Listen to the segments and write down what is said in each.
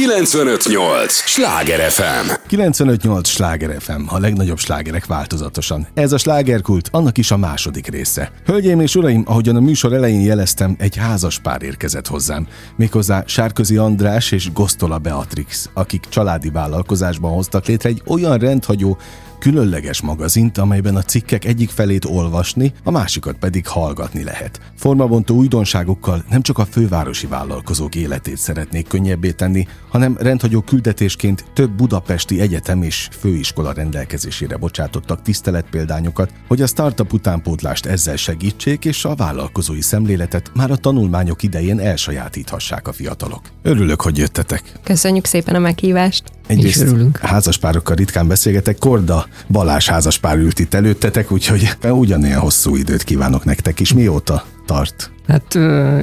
958! Sláger FM! 958! Sláger FM, a legnagyobb slágerek változatosan. Ez a slágerkult, annak is a második része. Hölgyeim és uraim, ahogyan a műsor elején jeleztem, egy házas pár érkezett hozzám. Méghozzá Sárközi András és Gosztola Beatrix, akik családi vállalkozásban hoztak létre egy olyan rendhagyó, különleges magazint, amelyben a cikkek egyik felét olvasni, a másikat pedig hallgatni lehet. Formabontó újdonságokkal nem csak a fővárosi vállalkozók életét szeretnék könnyebbé tenni, hanem rendhagyó küldetésként több budapesti egyetem és főiskola rendelkezésére bocsátottak tiszteletpéldányokat, hogy a startup utánpótlást ezzel segítsék, és a vállalkozói szemléletet már a tanulmányok idején elsajátíthassák a fiatalok. Örülök, hogy jöttetek. Köszönjük szépen a meghívást. Egyrészt házaspárokkal ritkán beszélgetek, Korda Balázs házaspár ült itt előttetek, úgyhogy ugyanilyen hosszú időt kívánok nektek is. Mióta tart? Hát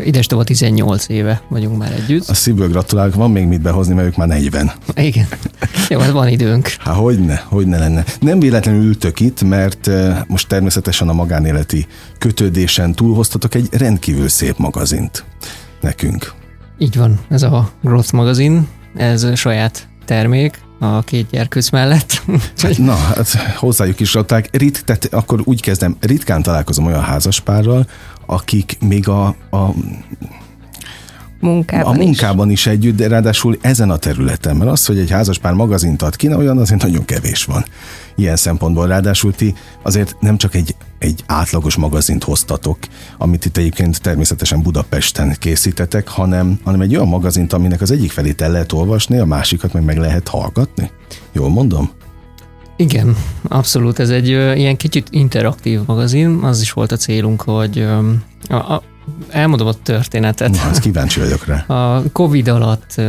ides 18 éve vagyunk már együtt. A szívből gratulálok, van még mit behozni, mert ők már 40. Igen. Jó, hát van időnk. Hát hogyne, hogyne lenne. Nem véletlenül ültök itt, mert most természetesen a magánéleti kötődésen túlhoztatok egy rendkívül szép magazint nekünk. Így van, ez a Growth magazin, ez saját termék, a két gyerkőc mellett. Na, hát hozzájuk is adták. Rit, tehát akkor úgy kezdem, ritkán találkozom olyan házaspárral, akik még a, a munkában, a munkában is. is együtt, de ráadásul ezen a területen, mert az, hogy egy házaspár magazint ad ki, olyan azért nagyon kevés van ilyen szempontból. Ráadásul ti azért nem csak egy, egy átlagos magazint hoztatok, amit itt egyébként természetesen Budapesten készítetek, hanem, hanem egy olyan magazint, aminek az egyik felét el lehet olvasni, a másikat meg meg lehet hallgatni. Jól mondom? Igen, abszolút. Ez egy ö, ilyen kicsit interaktív magazin. Az is volt a célunk, hogy ö, a, a, elmondom a történetet. Na, ezt kíváncsi vagyok rá. A Covid alatt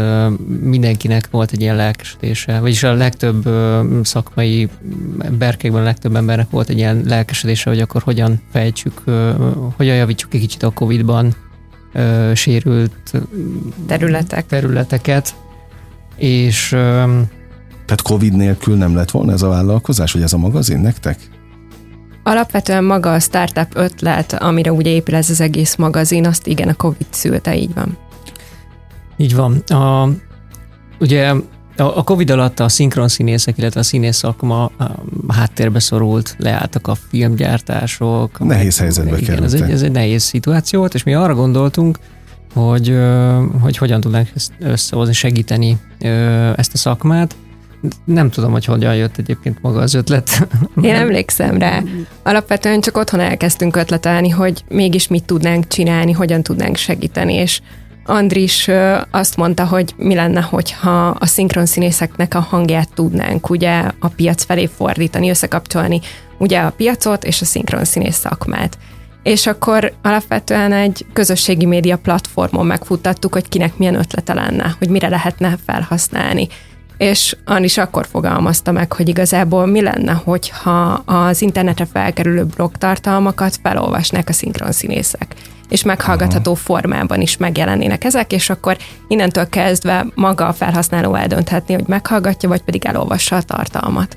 mindenkinek volt egy ilyen lelkesedése, vagyis a legtöbb szakmai berkékben a legtöbb embernek volt egy ilyen lelkesedése, hogy akkor hogyan fejtsük, hogyan javítsuk egy kicsit a Covid-ban sérült területek. területeket, és tehát Covid nélkül nem lett volna ez a vállalkozás, vagy ez a magazin nektek? Alapvetően maga a startup ötlet, amire ugye épül ez az egész magazin, azt igen, a Covid szülte, így van. Így van. A, ugye a Covid alatt a szinkron színészek, illetve a színész szakma háttérbe szorult, leálltak a filmgyártások. Nehéz helyzetbe igen, ez egy, ez egy nehéz szituáció volt, és mi arra gondoltunk, hogy, hogy hogyan tudnánk ezt összehozni, segíteni ezt a szakmát, nem tudom, hogy hogyan jött egyébként maga az ötlet. Én emlékszem rá. Alapvetően csak otthon elkezdtünk ötletelni, hogy mégis mit tudnánk csinálni, hogyan tudnánk segíteni, és Andris azt mondta, hogy mi lenne, hogyha a szinkron színészeknek a hangját tudnánk ugye a piac felé fordítani, összekapcsolni ugye a piacot és a szinkron színész szakmát. És akkor alapvetően egy közösségi média platformon megfuttattuk, hogy kinek milyen ötlete lenne, hogy mire lehetne felhasználni és is akkor fogalmazta meg, hogy igazából mi lenne, hogyha az internetre felkerülő blog tartalmakat felolvasnák a szinkron színészek és meghallgatható Aha. formában is megjelennének ezek, és akkor innentől kezdve maga a felhasználó eldönthetné, hogy meghallgatja, vagy pedig elolvassa a tartalmat.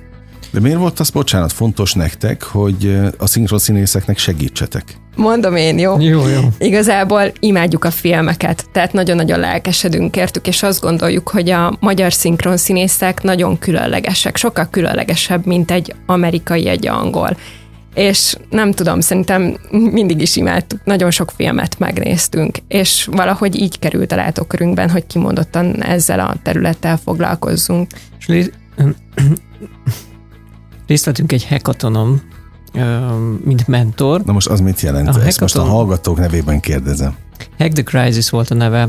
De miért volt az, bocsánat, fontos nektek, hogy a szinkron színészeknek segítsetek? Mondom én, jó? Jó, jó. Igazából imádjuk a filmeket, tehát nagyon-nagyon lelkesedünk értük, és azt gondoljuk, hogy a magyar szinkron színészek nagyon különlegesek, sokkal különlegesebb, mint egy amerikai, egy angol. És nem tudom, szerintem mindig is imádtuk, nagyon sok filmet megnéztünk, és valahogy így került a látókörünkben, hogy kimondottan ezzel a területtel foglalkozzunk. És részt vettünk egy hackathonon, mint mentor. Na most az mit jelent? A Ezt most a hallgatók nevében kérdezem. Hack the Crisis volt a neve,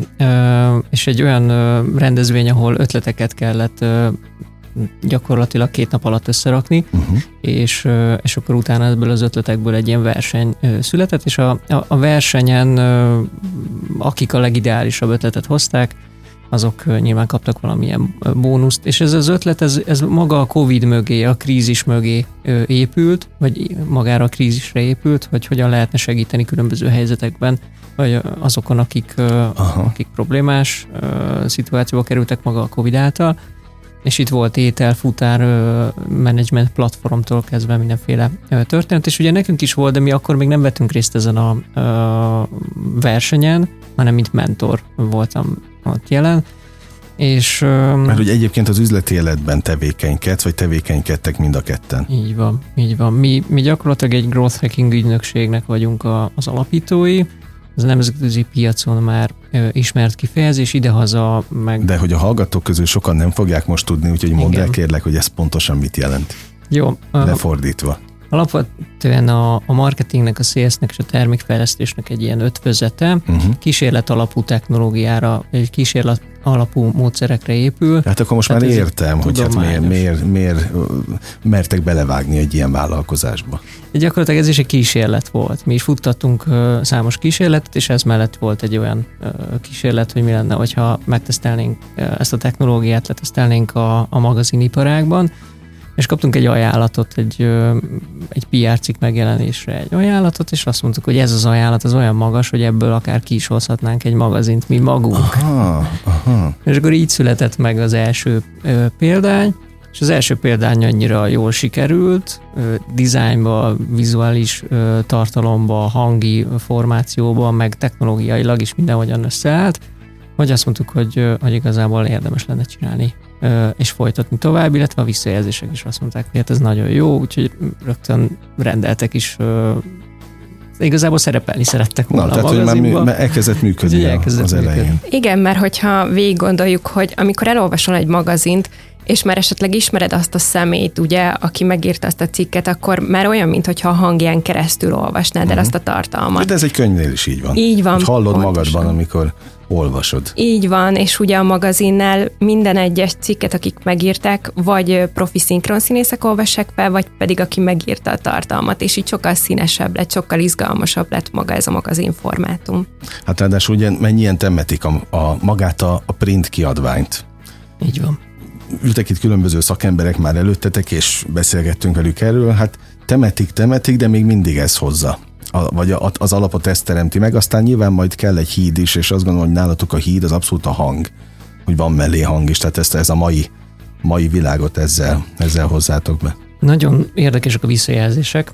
és egy olyan rendezvény, ahol ötleteket kellett gyakorlatilag két nap alatt összerakni, uh-huh. és, és akkor utána ebből az ötletekből egy ilyen verseny született, és a, a, a versenyen akik a legideálisabb ötletet hozták, azok nyilván kaptak valamilyen bónuszt, és ez az ötlet, ez, ez maga a Covid mögé, a krízis mögé épült, vagy magára a krízisre épült, hogy hogyan lehetne segíteni különböző helyzetekben, vagy azokon, akik, akik problémás szituációba kerültek maga a Covid által, és itt volt étel, futár, menedzsment platformtól kezdve mindenféle történet, és ugye nekünk is volt, de mi akkor még nem vettünk részt ezen a, a versenyen, hanem mint mentor voltam ott jelen, És, Mert hogy egyébként az üzleti életben tevékenykedsz, vagy tevékenykedtek mind a ketten. Így van, így van. Mi, mi gyakorlatilag egy growth hacking ügynökségnek vagyunk a, az alapítói, az nemzetközi piacon már ö, ismert kifejezés, idehaza meg... De hogy a hallgatók közül sokan nem fogják most tudni, úgyhogy mondd el kérlek, hogy ez pontosan mit jelent. Jó. Lefordítva. Alapvetően a, a marketingnek, a salesnek és a termékfejlesztésnek egy ilyen ötvözete, uh-huh. kísérlet alapú technológiára, egy kísérlet alapú módszerekre épül. Hát akkor most már értem, hogy hát miért, miért, miért mertek belevágni egy ilyen vállalkozásba. Gyakorlatilag ez is egy kísérlet volt. Mi is futtattunk számos kísérletet, és ez mellett volt egy olyan kísérlet, hogy mi lenne, hogyha megtesztelnénk ezt a technológiát, letesztelnénk a, a magaziniparágban, és kaptunk egy ajánlatot, egy, egy PR cikk megjelenésre egy ajánlatot, és azt mondtuk, hogy ez az ajánlat az olyan magas, hogy ebből akár ki is hozhatnánk egy magazint mi magunk. Aha, aha. És akkor így született meg az első ö, példány, és az első példány annyira jól sikerült, ö, dizájnba, vizuális ö, tartalomba, hangi formációba, meg technológiailag is mindenhogyan összeállt, hogy azt mondtuk, hogy, hogy igazából érdemes lenne csinálni és folytatni tovább, illetve a visszajelzések is azt mondták, hogy hát ez nagyon jó, úgyhogy rögtön rendeltek is igazából szerepelni szerettek volna Na, tehát, hogy már, mű, már elkezdett működni elkezdett az működni. elején. Igen, mert hogyha végig gondoljuk, hogy amikor elolvasol egy magazint, és már esetleg ismered azt a szemét, ugye, aki megírta azt a cikket, akkor már olyan, mintha a hangján keresztül olvasnád uh-huh. el mhm. azt a tartalmat. De ez egy könyvnél is így van. Így van. Hogy hallod pontosan. magadban, amikor olvasod. Így van, és ugye a magazinnál minden egyes cikket, akik megírták, vagy profi szinkronszínészek olvassák fel, vagy pedig aki megírta a tartalmat, és így sokkal színesebb lett, sokkal izgalmasabb lett maga ez a magazin formátum. Hát ráadásul ugye mennyien temetik a, a magát a, a print kiadványt. Így van. Ültek itt különböző szakemberek már előttetek, és beszélgettünk velük erről, hát temetik, temetik, de még mindig ez hozza a, vagy a, az alapot ezt teremti meg, aztán nyilván majd kell egy híd is, és azt gondolom, hogy nálatok a híd az abszolút a hang, hogy van mellé hang is, tehát ezt, ez a mai, mai világot ezzel, ezzel hozzátok be. Nagyon érdekesek a visszajelzések.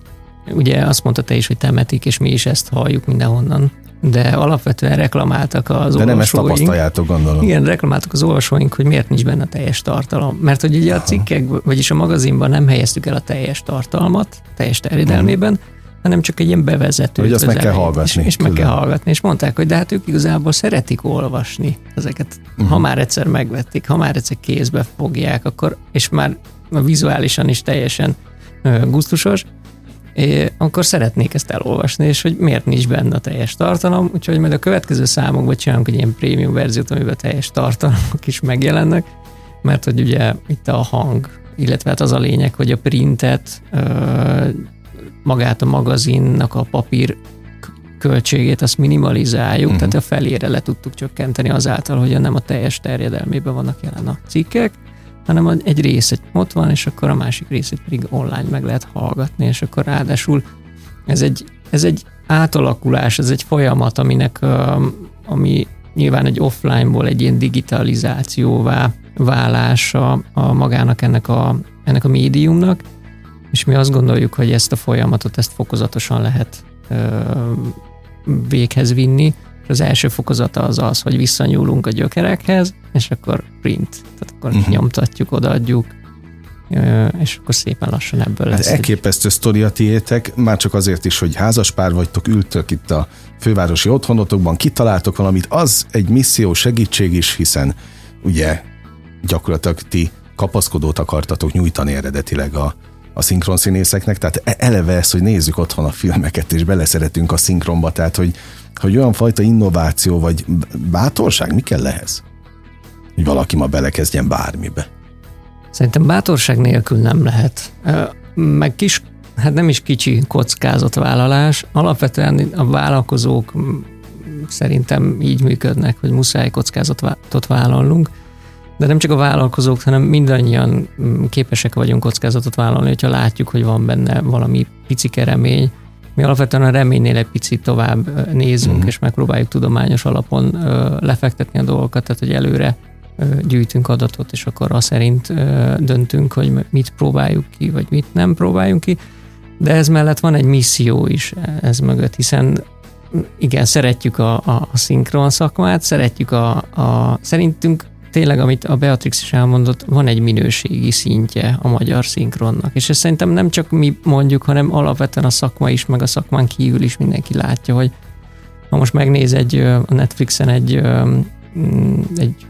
Ugye azt mondta te is, hogy temetik, és mi is ezt halljuk mindenhonnan. De alapvetően reklamáltak az De olvasóink. nem ezt tapasztaljátok, gondolom. Igen, reklamáltak az olvasóink, hogy miért nincs benne a teljes tartalom. Mert hogy ugye Aha. a cikkek, vagyis a magazinban nem helyeztük el a teljes tartalmat, teljes terjedelmében, uh-huh hanem csak egy ilyen bevezető. Hogy azt meg kell hallgatni. És, és meg kell hallgatni. És mondták, hogy de hát ők igazából szeretik olvasni ezeket. Uh-huh. Ha már egyszer megvették, ha már egyszer kézbe fogják, akkor, és már vizuálisan is teljesen uh, gusztusos, é, akkor szeretnék ezt elolvasni, és hogy miért nincs benne a teljes tartalom, úgyhogy majd a következő számokban csinálunk egy ilyen prémium verziót, amiben a teljes tartalmak is megjelennek, mert hogy ugye itt a hang, illetve hát az a lényeg, hogy a printet magát a magazinnak a papír költségét azt minimalizáljuk, uh-huh. tehát a felére le tudtuk csökkenteni azáltal, hogy nem a teljes terjedelmében vannak jelen a cikkek, hanem egy része ott van, és akkor a másik részét pedig online meg lehet hallgatni, és akkor ráadásul ez egy, ez egy átalakulás, ez egy folyamat, aminek ami nyilván egy offlineból egy ilyen digitalizációvá válása a magának ennek a, ennek a médiumnak, és mi azt gondoljuk, hogy ezt a folyamatot, ezt fokozatosan lehet ö, véghez vinni. Az első fokozata az az, hogy visszanyúlunk a gyökerekhez, és akkor print. Tehát akkor uh-huh. nyomtatjuk, odaadjuk, és akkor szépen lassan ebből lesz. Hát elképesztő sztori a tiétek, már csak azért is, hogy házaspár vagytok, ültök itt a fővárosi otthonotokban, kitaláltok valamit, az egy misszió segítség is, hiszen ugye gyakorlatilag ti kapaszkodót akartatok nyújtani eredetileg a, a szinkronszínészeknek, tehát e- eleve ez, hogy nézzük otthon a filmeket, és beleszeretünk a szinkronba, tehát hogy, hogy olyan fajta innováció, vagy bátorság, mi kell ehhez? Hogy valaki ma belekezdjen bármibe. Szerintem bátorság nélkül nem lehet. Meg kis, hát nem is kicsi kockázatvállalás. Alapvetően a vállalkozók szerintem így működnek, hogy muszáj kockázatot vállalnunk de nem csak a vállalkozók, hanem mindannyian mm, képesek vagyunk kockázatot vállalni, hogyha látjuk, hogy van benne valami pici remény. Mi alapvetően a reménynél egy picit tovább nézünk, uh-huh. és megpróbáljuk tudományos alapon lefektetni a dolgokat, tehát hogy előre gyűjtünk adatot, és akkor azt szerint döntünk, hogy mit próbáljuk ki, vagy mit nem próbáljunk ki. De ez mellett van egy misszió is ez mögött, hiszen igen, szeretjük a, a, a szinkron szakmát, szeretjük a, a szerintünk tényleg, amit a Beatrix is elmondott, van egy minőségi szintje a magyar szinkronnak, és ezt szerintem nem csak mi mondjuk, hanem alapvetően a szakma is, meg a szakmán kívül is mindenki látja, hogy ha most megnéz egy a Netflixen egy, mm, egy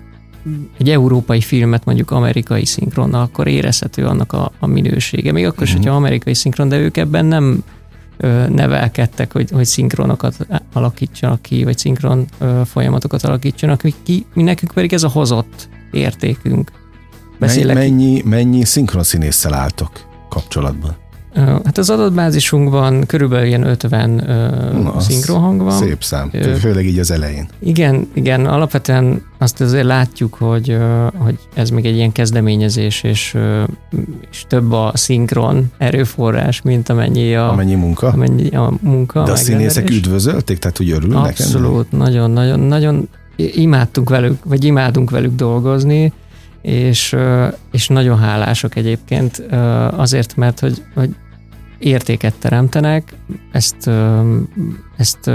egy európai filmet mondjuk amerikai szinkronnal, akkor érezhető annak a, a minősége. Még akkor is, uh-huh. hogyha amerikai szinkron, de ők ebben nem nevelkedtek, hogy, hogy szinkronokat alakítsanak ki, vagy szinkron folyamatokat alakítsanak ki, mi nekünk pedig ez a hozott értékünk. Beszélek. Mennyi, mennyi szinkronszínésszel álltok kapcsolatban? Hát az adatbázisunkban körülbelül ilyen 50 Na, szinkronhang van. Szép szám, főleg így az elején. Igen, igen, alapvetően azt azért látjuk, hogy, hogy ez még egy ilyen kezdeményezés, és, és több a szinkron erőforrás, mint amennyi a, amennyi munka. Amennyi a munka. De a színészek üdvözölték, tehát hogy örülnek? Abszolút, nagyon, nagyon, nagyon imádtunk velük, vagy imádunk velük dolgozni, és, és nagyon hálások egyébként azért, mert hogy, hogy értéket teremtenek, ezt, ezt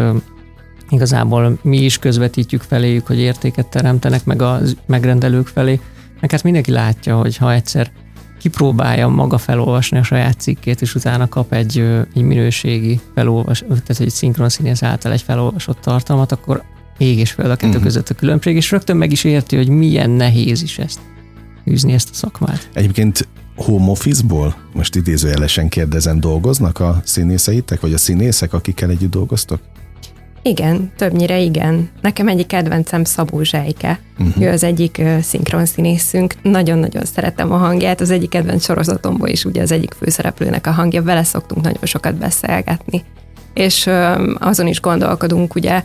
igazából mi is közvetítjük feléjük, hogy értéket teremtenek, meg a megrendelők felé, meg hát mindenki látja, hogy ha egyszer kipróbálja maga felolvasni a saját cikkét, és utána kap egy, egy minőségi felolvas, tehát egy szinkron színész által egy felolvasott tartalmat, akkor ég és föld a kettő uh-huh. között a különbség, és rögtön meg is érti, hogy milyen nehéz is ezt űzni ezt a szakmát. Egyébként home office-ból, most idézőjelesen kérdezem, dolgoznak a színészeitek, vagy a színészek, akikkel együtt dolgoztok? Igen, többnyire igen. Nekem egyik kedvencem Szabó Zsejke. Uh-huh. Ő az egyik uh, szinkron színészünk. Nagyon-nagyon szeretem a hangját. Az egyik kedvenc sorozatomból is ugye az egyik főszereplőnek a hangja. Vele szoktunk nagyon sokat beszélgetni. És uh, azon is gondolkodunk, ugye,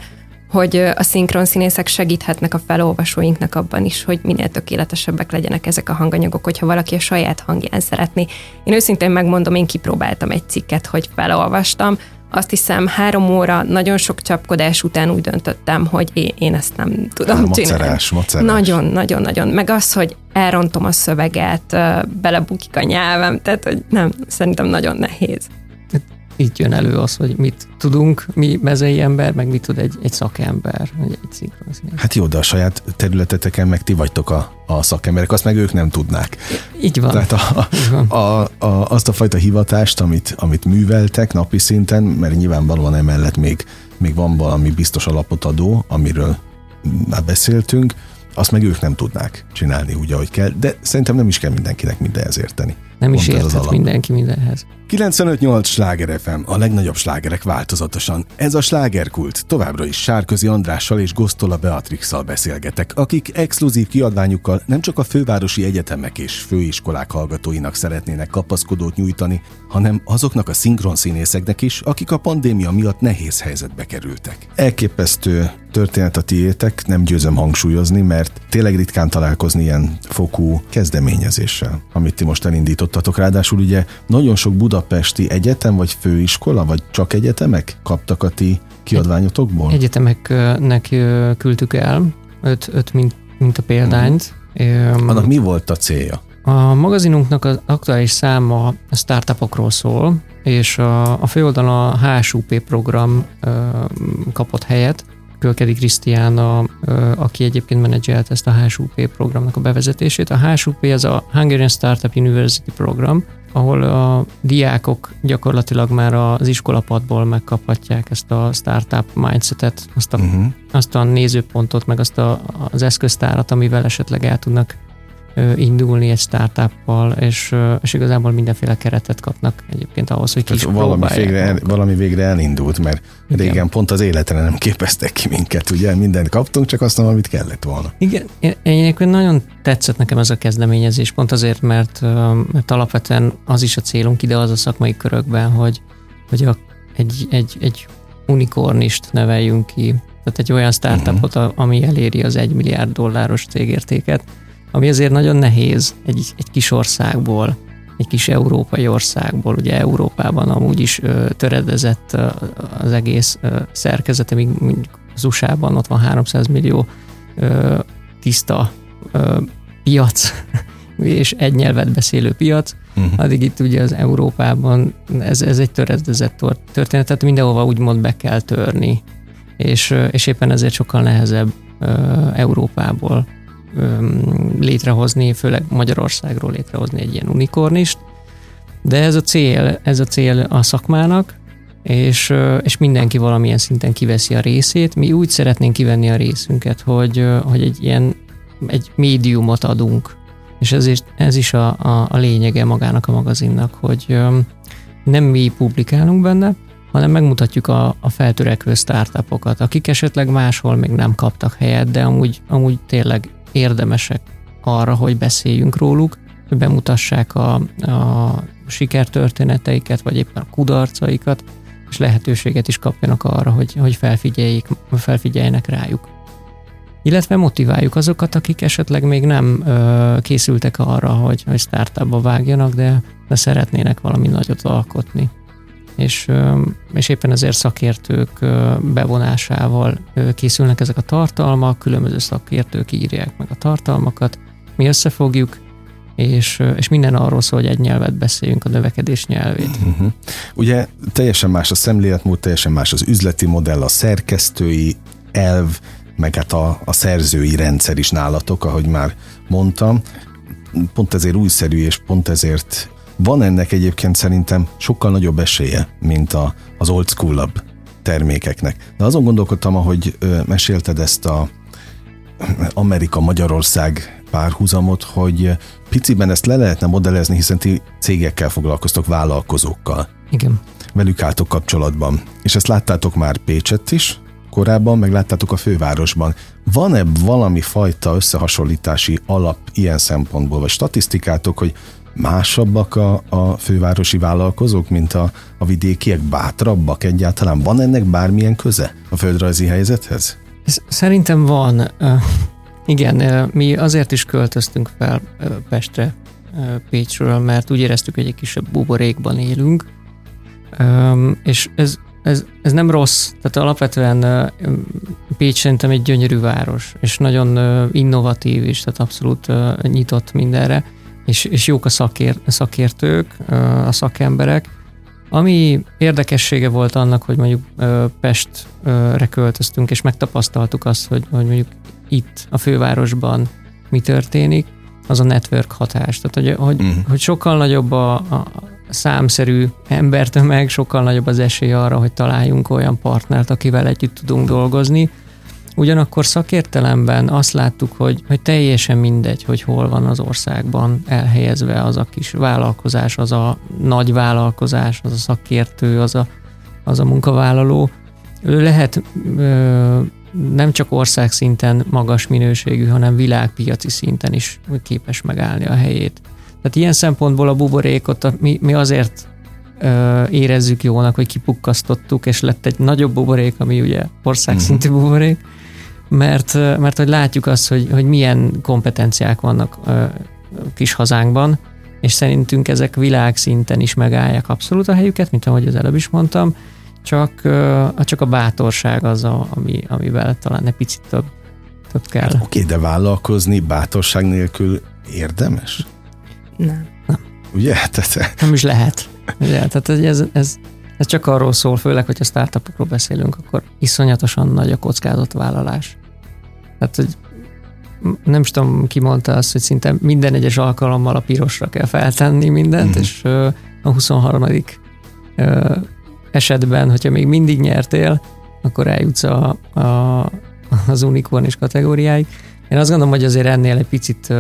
hogy a szinkron színészek segíthetnek a felolvasóinknak abban is, hogy minél tökéletesebbek legyenek ezek a hanganyagok, hogyha valaki a saját hangján szeretné. Én őszintén megmondom, én kipróbáltam egy cikket, hogy felolvastam, azt hiszem három óra, nagyon sok csapkodás után úgy döntöttem, hogy én, ezt nem tudom Há, csinálni. Macerás, macerás. Nagyon, nagyon, nagyon. Meg az, hogy elrontom a szöveget, belebukik a nyelvem, tehát hogy nem, szerintem nagyon nehéz itt jön elő az, hogy mit tudunk mi mezei ember, meg mit tud egy, egy szakember, vagy egy szinkronszínész. Hát jó, de a saját területeteken meg ti vagytok a, a szakemberek, azt meg ők nem tudnák. Így van. Tehát a, Így van. A, a, azt a fajta hivatást, amit, amit műveltek napi szinten, mert nyilvánvalóan emellett még, még van valami biztos alapot adó, amiről már beszéltünk, azt meg ők nem tudnák csinálni úgy, ahogy kell, de szerintem nem is kell mindenkinek mindenhez érteni. Nem is érthet mindenki mindenhez. 95-8 sláger FM, a legnagyobb slágerek változatosan. Ez a slágerkult. Továbbra is Sárközi Andrással és Gosztola Beatrixal beszélgetek, akik exkluzív kiadványukkal nem csak a fővárosi egyetemek és főiskolák hallgatóinak szeretnének kapaszkodót nyújtani, hanem azoknak a színészeknek is, akik a pandémia miatt nehéz helyzetbe kerültek. Elképesztő történet a tiétek, nem győzöm hangsúlyozni, mert tényleg ritkán találkozni ilyen fokú kezdeményezéssel, amit ti most elindítottatok. Ráadásul ugye nagyon sok budapesti egyetem vagy főiskola, vagy csak egyetemek kaptak a ti kiadványotokból? Egyetemeknek küldtük el, öt, öt mint, mint a példányt. Hmm. Annak mi volt a célja? A magazinunknak az aktuális száma a startupokról szól, és a, a főoldalon a HSUP program ö, kapott helyet, Kölkedi Krisztiána, aki egyébként menedzselt ezt a HSUP programnak a bevezetését. A HSUP az a Hungarian Startup University program, ahol a diákok gyakorlatilag már az iskolapadból megkaphatják ezt a startup mindsetet, azt a, uh-huh. azt a nézőpontot, meg azt a, az eszköztárat, amivel esetleg el tudnak indulni egy startuppal, és, és igazából mindenféle keretet kapnak egyébként ahhoz, hogy kis valami végre, el, valami végre elindult, mert Igen. régen pont az életre nem képeztek ki minket, ugye mindent kaptunk, csak azt amit kellett volna. Igen, én, én nagyon tetszett nekem ez a kezdeményezés, pont azért, mert, mert alapvetően az is a célunk ide az a szakmai körökben, hogy, hogy a, egy, egy, egy unikornist neveljünk ki, tehát egy olyan startupot, uh-huh. ami eléri az egy milliárd dolláros cégértéket, ami azért nagyon nehéz egy, egy kis országból, egy kis európai országból, ugye Európában amúgy is ö, töredezett ö, az egész ö, szerkezete, míg az USA-ban ott van 300 millió ö, tiszta ö, piac, és egy nyelvet beszélő piac, uh-huh. addig itt ugye az Európában ez, ez egy töredezett történet, tehát mindenhova úgymond be kell törni, és, és éppen ezért sokkal nehezebb ö, Európából létrehozni, főleg Magyarországról létrehozni egy ilyen unikornist, de ez a cél, ez a cél a szakmának, és, és mindenki valamilyen szinten kiveszi a részét. Mi úgy szeretnénk kivenni a részünket, hogy, hogy egy ilyen egy médiumot adunk, és ez is, ez is a, a, a lényege magának a magazinnak, hogy nem mi publikálunk benne, hanem megmutatjuk a, a feltörekvő startupokat, akik esetleg máshol még nem kaptak helyet, de amúgy, amúgy tényleg érdemesek arra, hogy beszéljünk róluk, hogy bemutassák a, a sikertörténeteiket, vagy éppen a kudarcaikat, és lehetőséget is kapjanak arra, hogy, hogy felfigyeljék, felfigyeljenek rájuk. Illetve motiváljuk azokat, akik esetleg még nem ö, készültek arra, hogy, hogy startupba vágjanak, de, de szeretnének valami nagyot alkotni. És, és éppen ezért szakértők bevonásával készülnek ezek a tartalmak, különböző szakértők írják meg a tartalmakat, mi összefogjuk, és, és minden arról szól, hogy egy nyelvet beszéljünk, a növekedés nyelvét. Uh-huh. Ugye teljesen más a szemléletmód, teljesen más az üzleti modell, a szerkesztői elv, meg hát a, a szerzői rendszer is nálatok, ahogy már mondtam. Pont ezért újszerű, és pont ezért van ennek egyébként szerintem sokkal nagyobb esélye, mint a, az old school termékeknek. De azon gondolkodtam, ahogy ö, mesélted ezt a Amerika-Magyarország párhuzamot, hogy piciben ezt le lehetne modellezni, hiszen ti cégekkel foglalkoztok, vállalkozókkal. Igen. Velük álltok kapcsolatban. És ezt láttátok már Pécsett is, korábban, meg láttátok a fővárosban. Van-e valami fajta összehasonlítási alap ilyen szempontból, vagy statisztikátok, hogy másabbak a, a fővárosi vállalkozók, mint a, a vidékiek, bátrabbak egyáltalán? Van ennek bármilyen köze a földrajzi helyzethez? Szerintem van. Igen, mi azért is költöztünk fel Pestre Pécsről, mert úgy éreztük, hogy egy kisebb buborékban élünk, és ez, ez, ez nem rossz, tehát alapvetően Pécs szerintem egy gyönyörű város, és nagyon innovatív is, tehát abszolút nyitott mindenre, és, és jók a szakér, szakértők, a szakemberek, ami érdekessége volt annak, hogy mondjuk Pestre költöztünk, és megtapasztaltuk azt, hogy, hogy mondjuk itt a fővárosban mi történik, az a network hatás. Tehát, hogy, hogy, uh-huh. hogy sokkal nagyobb a, a számszerű embertömeg, sokkal nagyobb az esély arra, hogy találjunk olyan partnert, akivel együtt tudunk dolgozni. Ugyanakkor szakértelemben azt láttuk, hogy, hogy teljesen mindegy, hogy hol van az országban elhelyezve az a kis vállalkozás, az a nagy vállalkozás, az a szakértő, az a, az a munkavállaló. Ő lehet ö, nem csak ország szinten magas minőségű, hanem világpiaci szinten is képes megállni a helyét. Tehát ilyen szempontból a buborékot mi, mi azért ö, érezzük jónak, hogy kipukkasztottuk, és lett egy nagyobb buborék, ami ugye országszintű mhm. buborék, mert, mert hogy látjuk azt, hogy, hogy milyen kompetenciák vannak ö, kis hazánkban, és szerintünk ezek világszinten is megállják abszolút a helyüket, mint ahogy az előbb is mondtam, csak, csak a bátorság az, a, ami, amivel talán egy picit több, több kell. Hát, Oké, de vállalkozni bátorság nélkül érdemes? Nem. Nem. Ugye? Tehát... Nem is lehet. Ugye? Tehát ez, ez, ez csak arról szól, főleg, hogyha startupokról beszélünk, akkor iszonyatosan nagy a kockázatvállalás. Tehát, hogy nem is tudom, ki mondta azt, hogy szinte minden egyes alkalommal a pirosra kell feltenni mindent, mm-hmm. és a 23 esetben, hogyha még mindig nyertél, akkor eljutsz a, a, az unicornis kategóriáig. Én azt gondolom, hogy azért ennél egy picit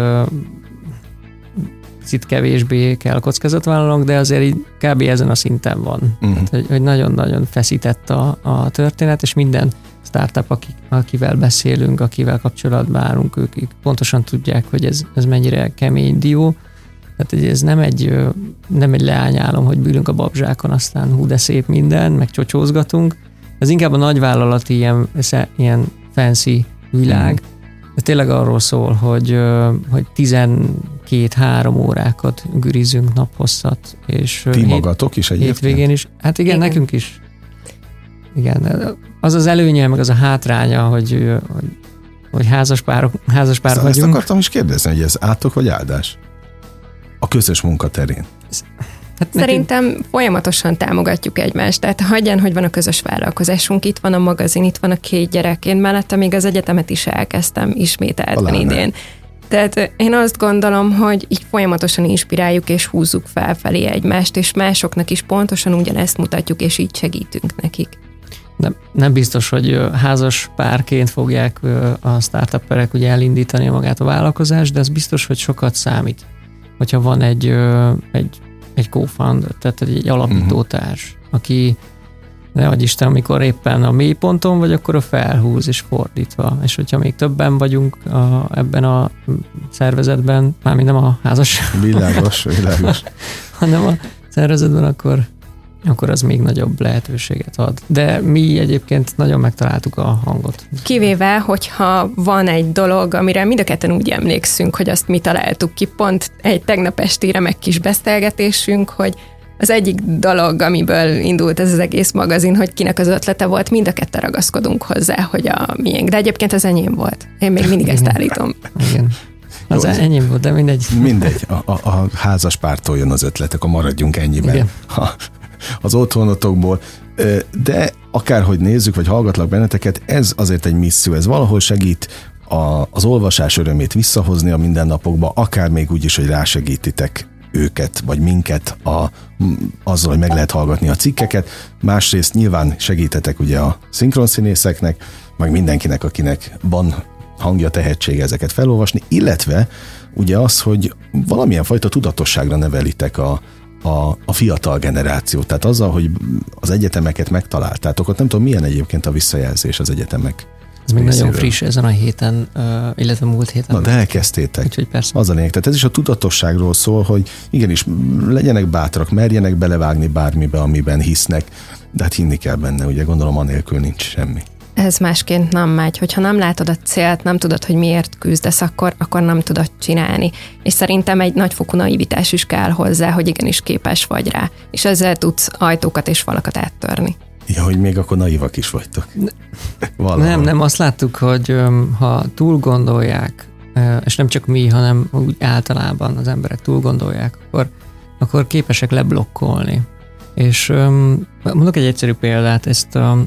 picit kevésbé kell kockázatvállalnunk, de azért így kb. ezen a szinten van. Uh-huh. Tehát, hogy, hogy nagyon-nagyon feszített a, a történet, és minden startup, akik, akivel beszélünk, akivel kapcsolatban állunk, ők, ők pontosan tudják, hogy ez, ez mennyire kemény dió, tehát ez nem egy, nem egy leányálom, hogy bülünk a babzsákon, aztán hú, de szép minden, meg csocsózgatunk. Ez inkább a nagyvállalati ilyen, ilyen fancy világ. Mm. Ez tényleg arról szól, hogy, hogy 12-3 órákat gürizünk naphosszat. És Ti hét, magatok is egyébként? Hétvégén is. Hát igen, igen, nekünk is. Igen, az az előnye, meg az a hátránya, hogy, hogy, hogy házas párok, házas pár ezt, vagyunk. Ezt akartam is kérdezni, hogy ez átok vagy áldás? a közös munkaterén? Hát Szerintem nekünk... folyamatosan támogatjuk egymást, tehát hagyján, hogy van a közös vállalkozásunk, itt van a magazin, itt van a két gyerek, én mellette még az egyetemet is elkezdtem ismételten idén. Tehát én azt gondolom, hogy így folyamatosan inspiráljuk és húzzuk felfelé egymást, és másoknak is pontosan ugyanezt mutatjuk, és így segítünk nekik. Nem, nem biztos, hogy házas párként fogják a startupperek ugye elindítani magát a vállalkozást, de ez biztos, hogy sokat számít. Hogyha van egy, egy, egy co-founder, tehát egy alapítótárs, uh-huh. aki ne vagy Isten, amikor éppen a mélyponton vagy, akkor a felhúz, és fordítva. És hogyha még többen vagyunk a, ebben a szervezetben, mármint nem a házas. Világos, világos. hanem a szervezetben, akkor akkor az még nagyobb lehetőséget ad. De mi egyébként nagyon megtaláltuk a hangot. Kivéve, hogyha van egy dolog, amire mind a ketten úgy emlékszünk, hogy azt mi találtuk ki, pont egy tegnap esti remek kis beszélgetésünk, hogy az egyik dolog, amiből indult ez az egész magazin, hogy kinek az ötlete volt, mind a ketten ragaszkodunk hozzá, hogy a miénk. De egyébként az enyém volt. Én még mindig ezt állítom. Igen. Az Jó, enyém volt, de mindegy. Mindegy. A, a, a házas pártól jön az ötletek, a maradjunk ennyiben. Igen. Ha, az otthonotokból. De akárhogy nézzük, vagy hallgatlak benneteket, ez azért egy misszió, ez valahol segít a, az olvasás örömét visszahozni a mindennapokba, akár még úgy is, hogy rásegítitek őket, vagy minket a, azzal, hogy meg lehet hallgatni a cikkeket. Másrészt nyilván segítetek ugye a szinkronszínészeknek, meg mindenkinek, akinek van hangja, tehetsége ezeket felolvasni, illetve ugye az, hogy valamilyen fajta tudatosságra nevelitek a, a, a fiatal generáció. Tehát azzal, hogy az egyetemeket megtaláltátok, ott nem tudom, milyen egyébként a visszajelzés az egyetemek ez még nagyon friss ezen a héten, illetve múlt héten. Na, de elkezdtétek. Úgyhogy persze. Az a lényeg. Tehát ez is a tudatosságról szól, hogy igenis legyenek bátrak, merjenek belevágni bármibe, amiben hisznek, de hát hinni kell benne, ugye gondolom anélkül nincs semmi ez másként nem megy. Hogyha nem látod a célt, nem tudod, hogy miért küzdesz, akkor, akkor nem tudod csinálni. És szerintem egy nagyfokú naivitás is kell hozzá, hogy igenis képes vagy rá. És ezzel tudsz ajtókat és falakat áttörni. Ja, hogy még akkor naivak is vagytok. Nem, nem, azt láttuk, hogy ha túl gondolják, és nem csak mi, hanem úgy általában az emberek túl gondolják, akkor, akkor képesek leblokkolni. És mondok egy egyszerű példát, ezt a,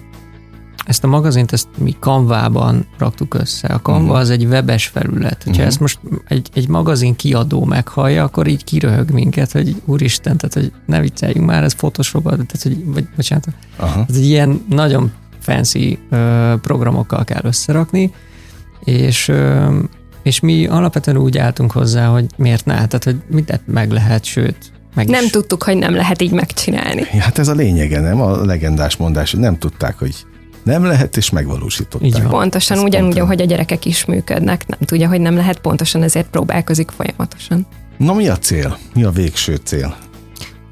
ezt a magazint, ezt mi Canva-ban raktuk össze. A Canva uh-huh. az egy webes felület. Ha uh-huh. ezt most egy, egy magazin kiadó meghallja, akkor így kiröhög minket, hogy úristen, tehát hogy ne vicceljünk már, ez photoshop tehát hogy, vagy bocsánat, uh-huh. ez egy ilyen nagyon fancy ö, programokkal kell összerakni, és ö, és mi alapvetően úgy álltunk hozzá, hogy miért ne, tehát hogy mindent meg lehet, sőt, meg nem is. tudtuk, hogy nem lehet így megcsinálni. Ja, hát ez a lényege, nem? A legendás mondás, hogy nem tudták, hogy nem lehet, és megvalósították. Így van. Pontosan Ez ugyanúgy, pont ahogy a gyerekek is működnek, nem tudja, hogy nem lehet, pontosan ezért próbálkozik folyamatosan. Na mi a cél? Mi a végső cél?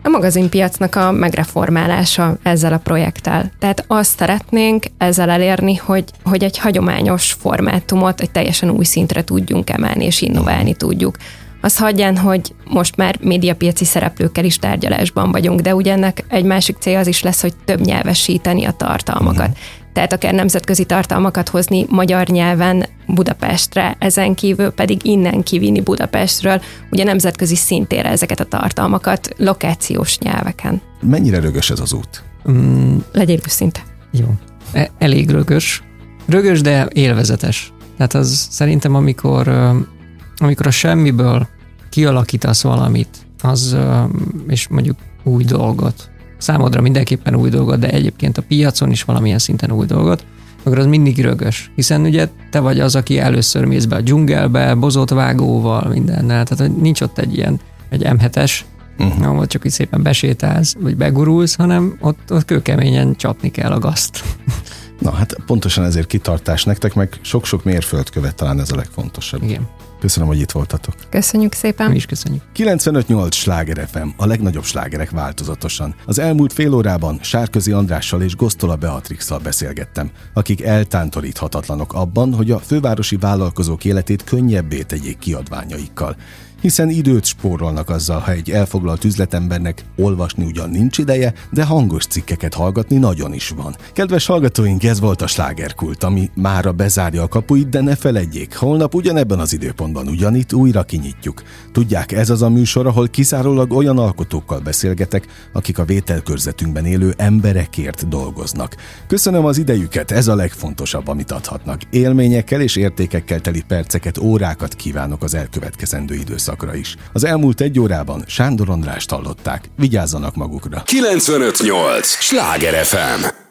A magazinpiacnak a megreformálása ezzel a projekttel. Tehát azt szeretnénk ezzel elérni, hogy, hogy egy hagyományos formátumot egy teljesen új szintre tudjunk emelni és innoválni tudjuk. Az hagyján, hogy most már médiapiaci szereplőkkel is tárgyalásban vagyunk, de ugye ennek egy másik cél az is lesz, hogy több nyelvesíteni a tartalmakat. Uh-huh tehát akár nemzetközi tartalmakat hozni magyar nyelven Budapestre, ezen kívül pedig innen kivinni Budapestről, ugye nemzetközi szintére ezeket a tartalmakat lokációs nyelveken. Mennyire rögös ez az út? Mm, Legyél őszinte. Jó. E- elég rögös. Rögös, de élvezetes. Tehát az szerintem, amikor, amikor a semmiből kialakítasz valamit, az, és mondjuk új dolgot, számodra mindenképpen új dolgot, de egyébként a piacon is valamilyen szinten új dolgot, akkor az mindig rögös. Hiszen ugye te vagy az, aki először mész be a dzsungelbe, bozott vágóval, mindennel, tehát nincs ott egy ilyen, egy M7-es, uh-huh. ahol csak így szépen besétálsz, vagy begurulsz, hanem ott, ott kőkeményen csapni kell a gazt. Na hát pontosan ezért kitartás nektek, meg sok-sok mérföldkövet talán ez a legfontosabb. Igen. Köszönöm, hogy itt voltatok. Köszönjük szépen. Mi is köszönjük. 95.8 Sláger FM, a legnagyobb slágerek változatosan. Az elmúlt fél órában Sárközi Andrással és Gosztola Beatrixsal beszélgettem, akik eltántoríthatatlanok abban, hogy a fővárosi vállalkozók életét könnyebbé tegyék kiadványaikkal. Hiszen időt spórolnak azzal, ha egy elfoglalt üzletembernek olvasni ugyan nincs ideje, de hangos cikkeket hallgatni nagyon is van. Kedves hallgatóink, ez volt a slágerkult, ami mára bezárja a kapuit, de ne feledjék, holnap ugyanebben az időpontban ugyanitt újra kinyitjuk. Tudják, ez az a műsor, ahol kizárólag olyan alkotókkal beszélgetek, akik a vételkörzetünkben élő emberekért dolgoznak. Köszönöm az idejüket, ez a legfontosabb, amit adhatnak. Élményekkel és értékekkel teli perceket, órákat kívánok az elkövetkezendő időszakra is. Az elmúlt egy órában Sándor Andrást hallották. Vigyázzanak magukra! 958! Sláger FM!